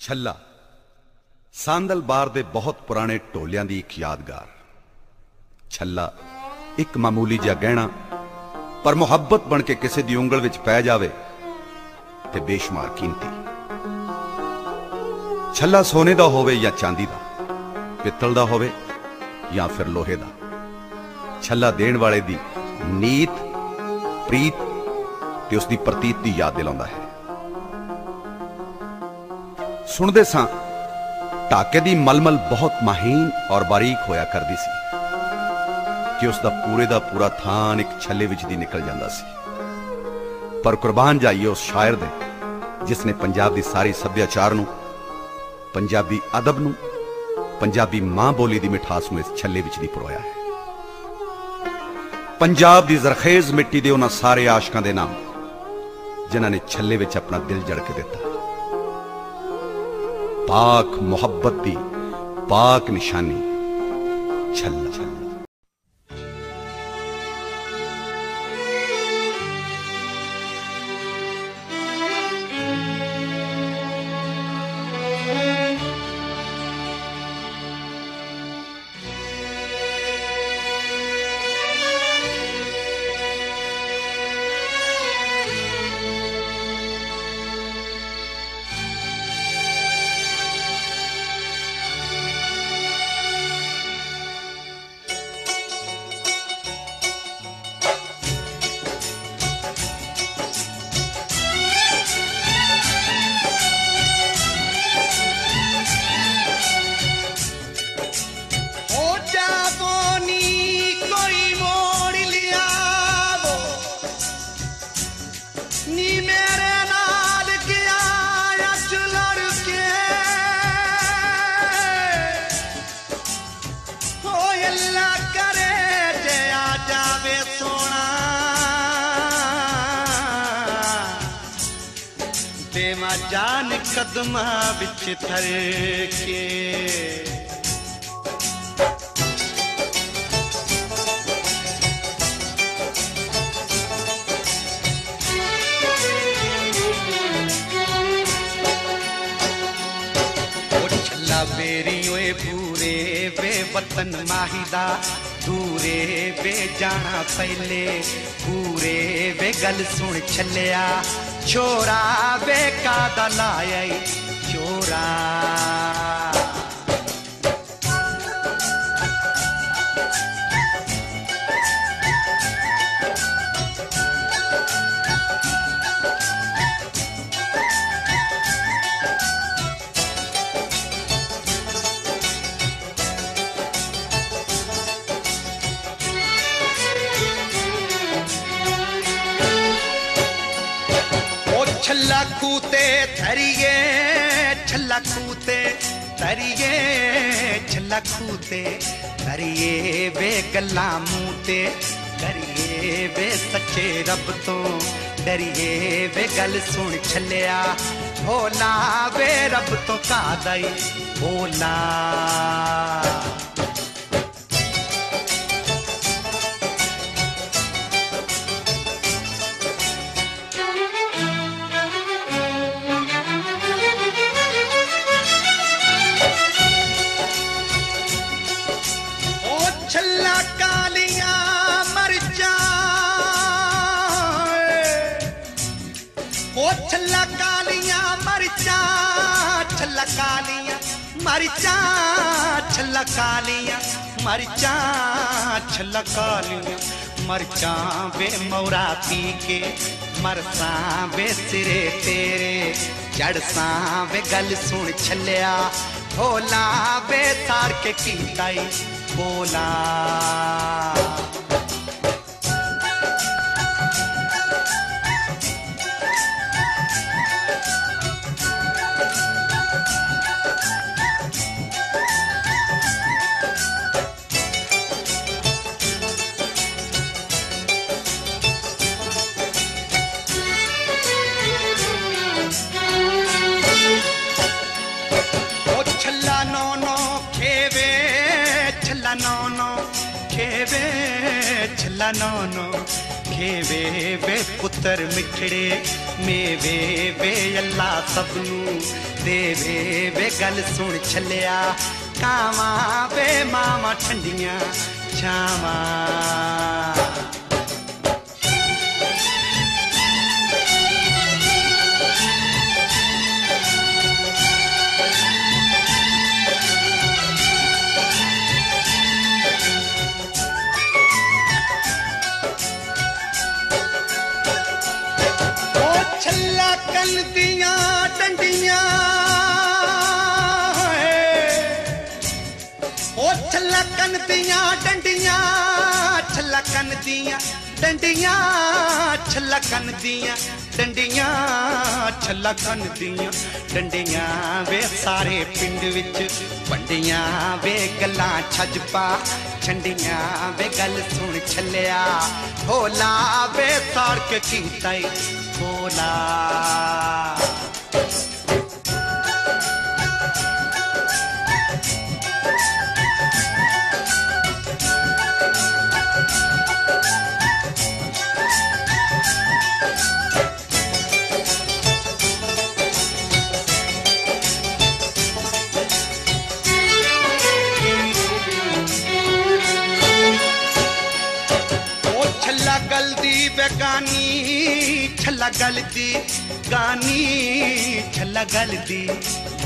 چھلا ساندل بار دے بہت پرانے ٹولیاں دی ایک یادگار چھلا ایک معمولی جا گہ پر محبت بن کے کسے کسی کی اونگل پی جائے تو بےشمار کیمتی چھلا سونے دا ہووے یا چاندی دا پتل دا ہووے یا پھر لوہے دا چھلا دین والے دی نیت پریت تے اس دی پرتیت دی یاد دلا ہے سن دے سنتے ساکے کی ململ بہت مہین اور باریک ہویا کر دی سی کہ اس دا پورے دا پورا تھان ایک چھلے نکل جاندہ سی پر قربان جائیے اس شار دے جس نے پنجاب دی ساری سبیا چارنو پنجابی عدب نو پنجابی ماں بولی دی مٹھاس میں اس چھلے پرویا ہے پنجاب دی زرخیز مٹی دے انہوں سارے آشکان دے نام جہاں نے چھلے وچ اپنا دل جڑ کے دیتا ہے پاک محبت دی پاک نشانی چھلا۔ ਦੇਵਾ ਜਾਨ ਕਦਮਾਂ ਵਿੱਚ ਥਰ ਕੇ ਉਹ ਛੱਲਾ ਮੇਰੀ ਓਏ ਪੂਰੇ ਵੇ ਵਤਨ ਮਾਹੀਦਾ ਦੂਰੇ ਵੇ ਜਾਣਾ ਪਹਿਲੇ ਪੂਰੇ ਵੇ ਗੱਲ چورا بے کا دلائی چورا چھلا کوتے تھریے، چھلا کوتے تریے چھلا کوتے تریے بے گلا موتے ڈریے بے سچے رب تو ڈریے بے گل سن چھلیا۔ بھولا بے رب تو کا دئی بھولا۔ مرچاں چھلکا مرچاں چھلکا مرچاں بے مورا پی کے مرساں سرے تیرے جڑساں گل سن چھلیا بھولا بے تار کے بولا نونوے چلون کھیوے بے پتر مٹھڑے میوے بے اللہ سپنو دے وے بے گل سن چلیا کاواں بے ماما ٹھنڈیا چھا ਛੱਲਾ ਕੰਨ ਦੀਆਂ ਡੰਡੀਆਂ ਹੋਏ ਉਹ ਛੱਲਾ ਕੰਨ ਦੀਆਂ ਡੰਡੀਆਂ ਛੱਲਾ ਕੰਨ ਦੀਆਂ ਡੰਡੀਆਂ ਛੱਲਾ ਕੰਨ ਦੀਆਂ ਡੰਡੀਆਂ ਛੱਲਾ ਕੰਨ ਦੀਆਂ ਡੰਡੀਆਂ ਵੇ ਸਾਰੇ ਪਿੰਡ ਵਿੱਚ ਵੰਡੀਆਂ ਵੇ ਗੱਲਾਂ ਛੱਜ ਪਾ ਛੰਡੀਆਂ ਵੇ ਗੱਲ ਸੁਣ ਛੱਲਿਆ ਭੋਲਾ ਵੇ ਸਾੜ ਕੇ ਕੀਤਾ ਈ ਭੋਲਾ ਬੇਗਾਨੀ ਛੱਲਾ ਗਲਦੀ ਗਾਨੀ ਛੱਲਾ ਗਲਦੀ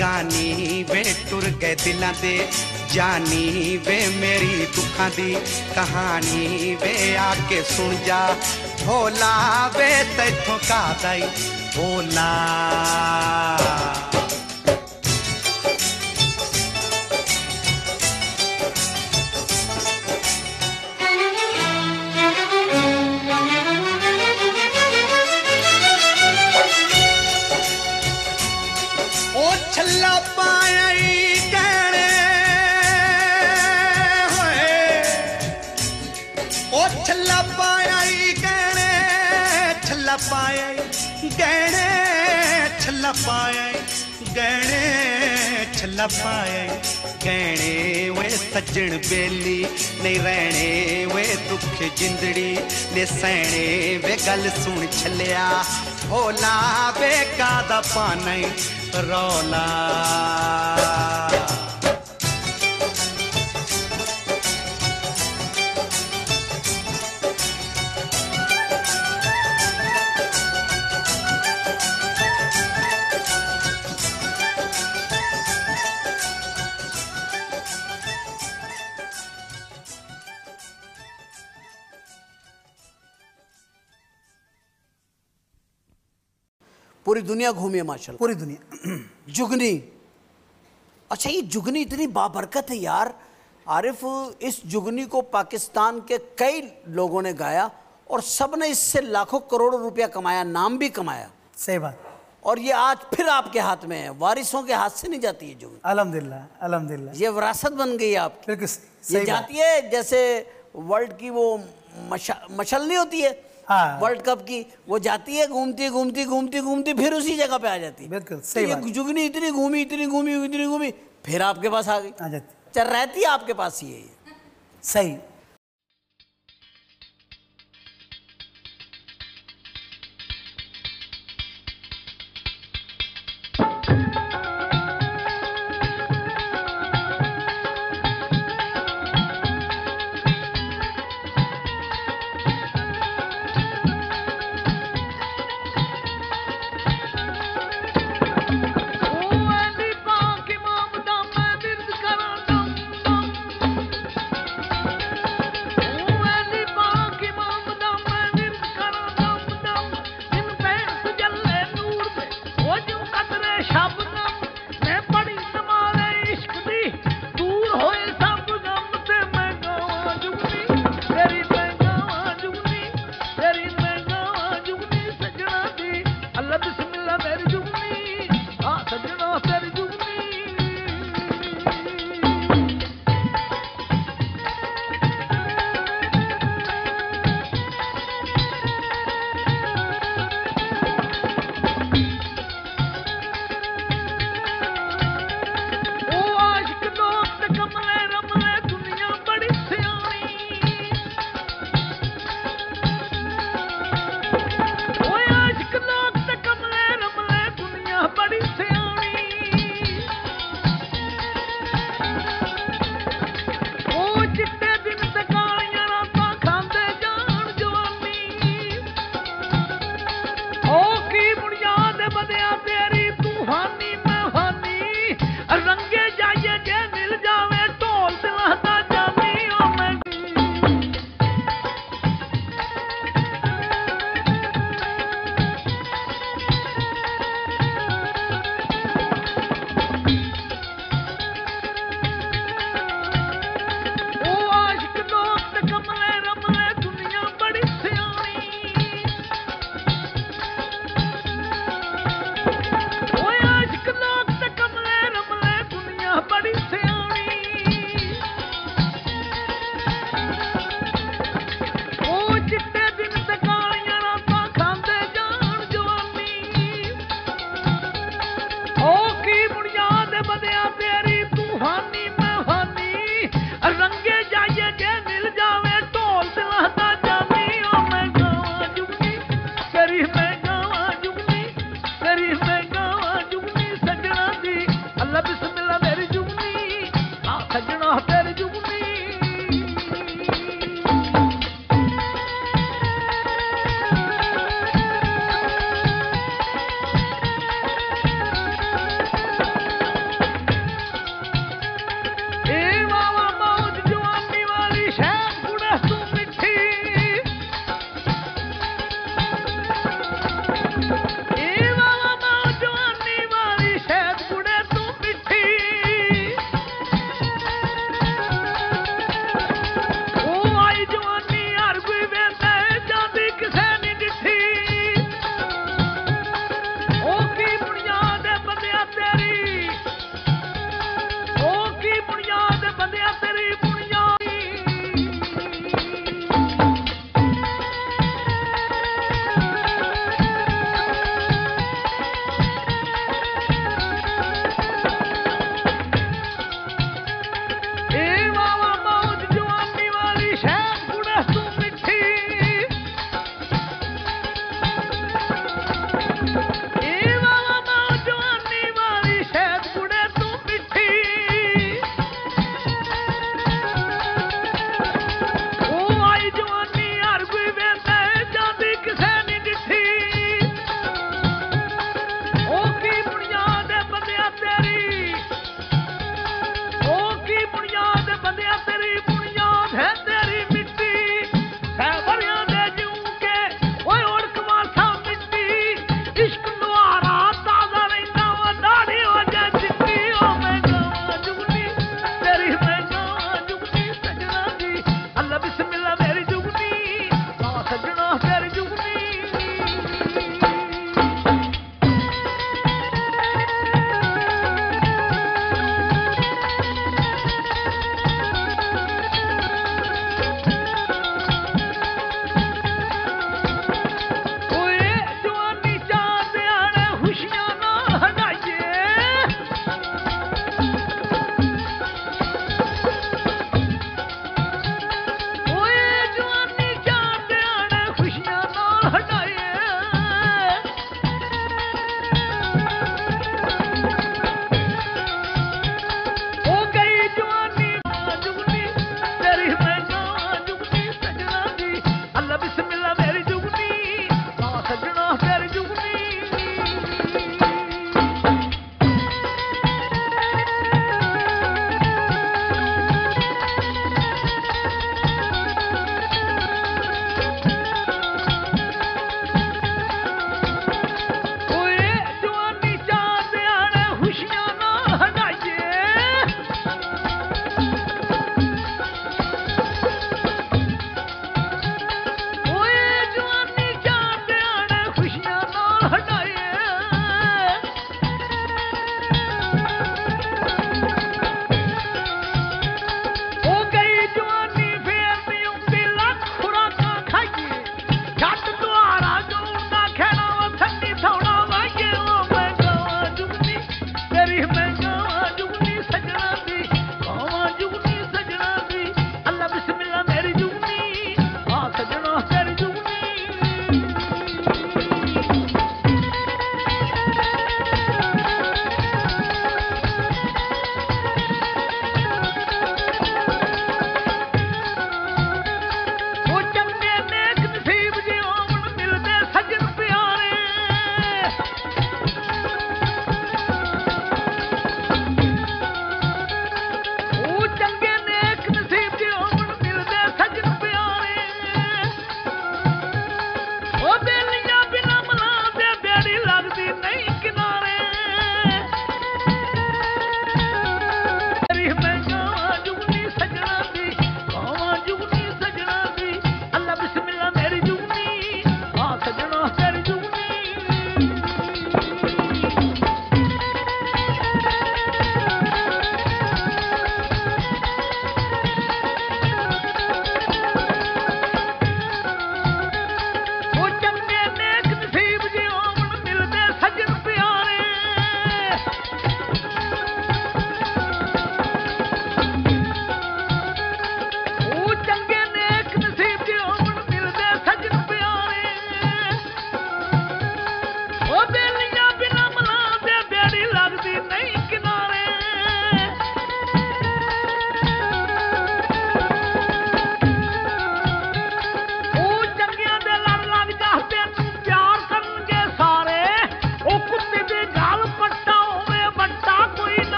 ਗਾਨੀ ਵੇ ਟੁਰ ਗਏ ਦਿਲਾਂ ਦੇ ਜਾਨੀ ਵੇ ਮੇਰੀ ਦੁੱਖਾਂ ਦੀ ਕਹਾਣੀ ਵੇ ਆ ਕੇ ਸੁਣ ਜਾ ਭੋਲਾ ਵੇ ਤੈਥੋਂ ਕਾਦਾਈ ਭੋਲਾ پائے گہنے چھلا پائے گہنے وے سجن بیلی نہیں رہنے وے دکھ جندڑی نے سہنے وے گل سن چھلیا بھولا بے کا دا پانے رولا پوری دنیا گھومی ہے ماشاءاللہ۔ پوری دنیا۔ جگنی۔ اچھا یہ جگنی اتنی بابرکت ہے یار۔ عارف اس جگنی کو پاکستان کے کئی لوگوں نے گایا اور سب نے اس سے لاکھوں کروڑوں روپیہ کمایا نام بھی کمایا۔ صحیح بات۔ اور یہ آج پھر آپ کے ہاتھ میں ہے۔ وارثوں کے ہاتھ سے نہیں جاتی ہے جگنی۔ الحمدللہ الحمدللہ۔ یہ وراثت بن گئی آپ کی۔ یہ جاتی ہے جیسے ورلڈ کی وہ مشل نہیں ہوتی ہے؟ ہاں۔ ورلڈ کپ کی وہ جاتی ہے گھومتی گھومتی گھومتی گھومتی پھر اسی جگہ پہ آ جاتی بالکل جگنی اتنی گھومی اتنی گھومی اتنی گھومی پھر آپ کے پاس آ گئی۔ چل رہتی ہے آپ کے پاس ہی ہے صحیح۔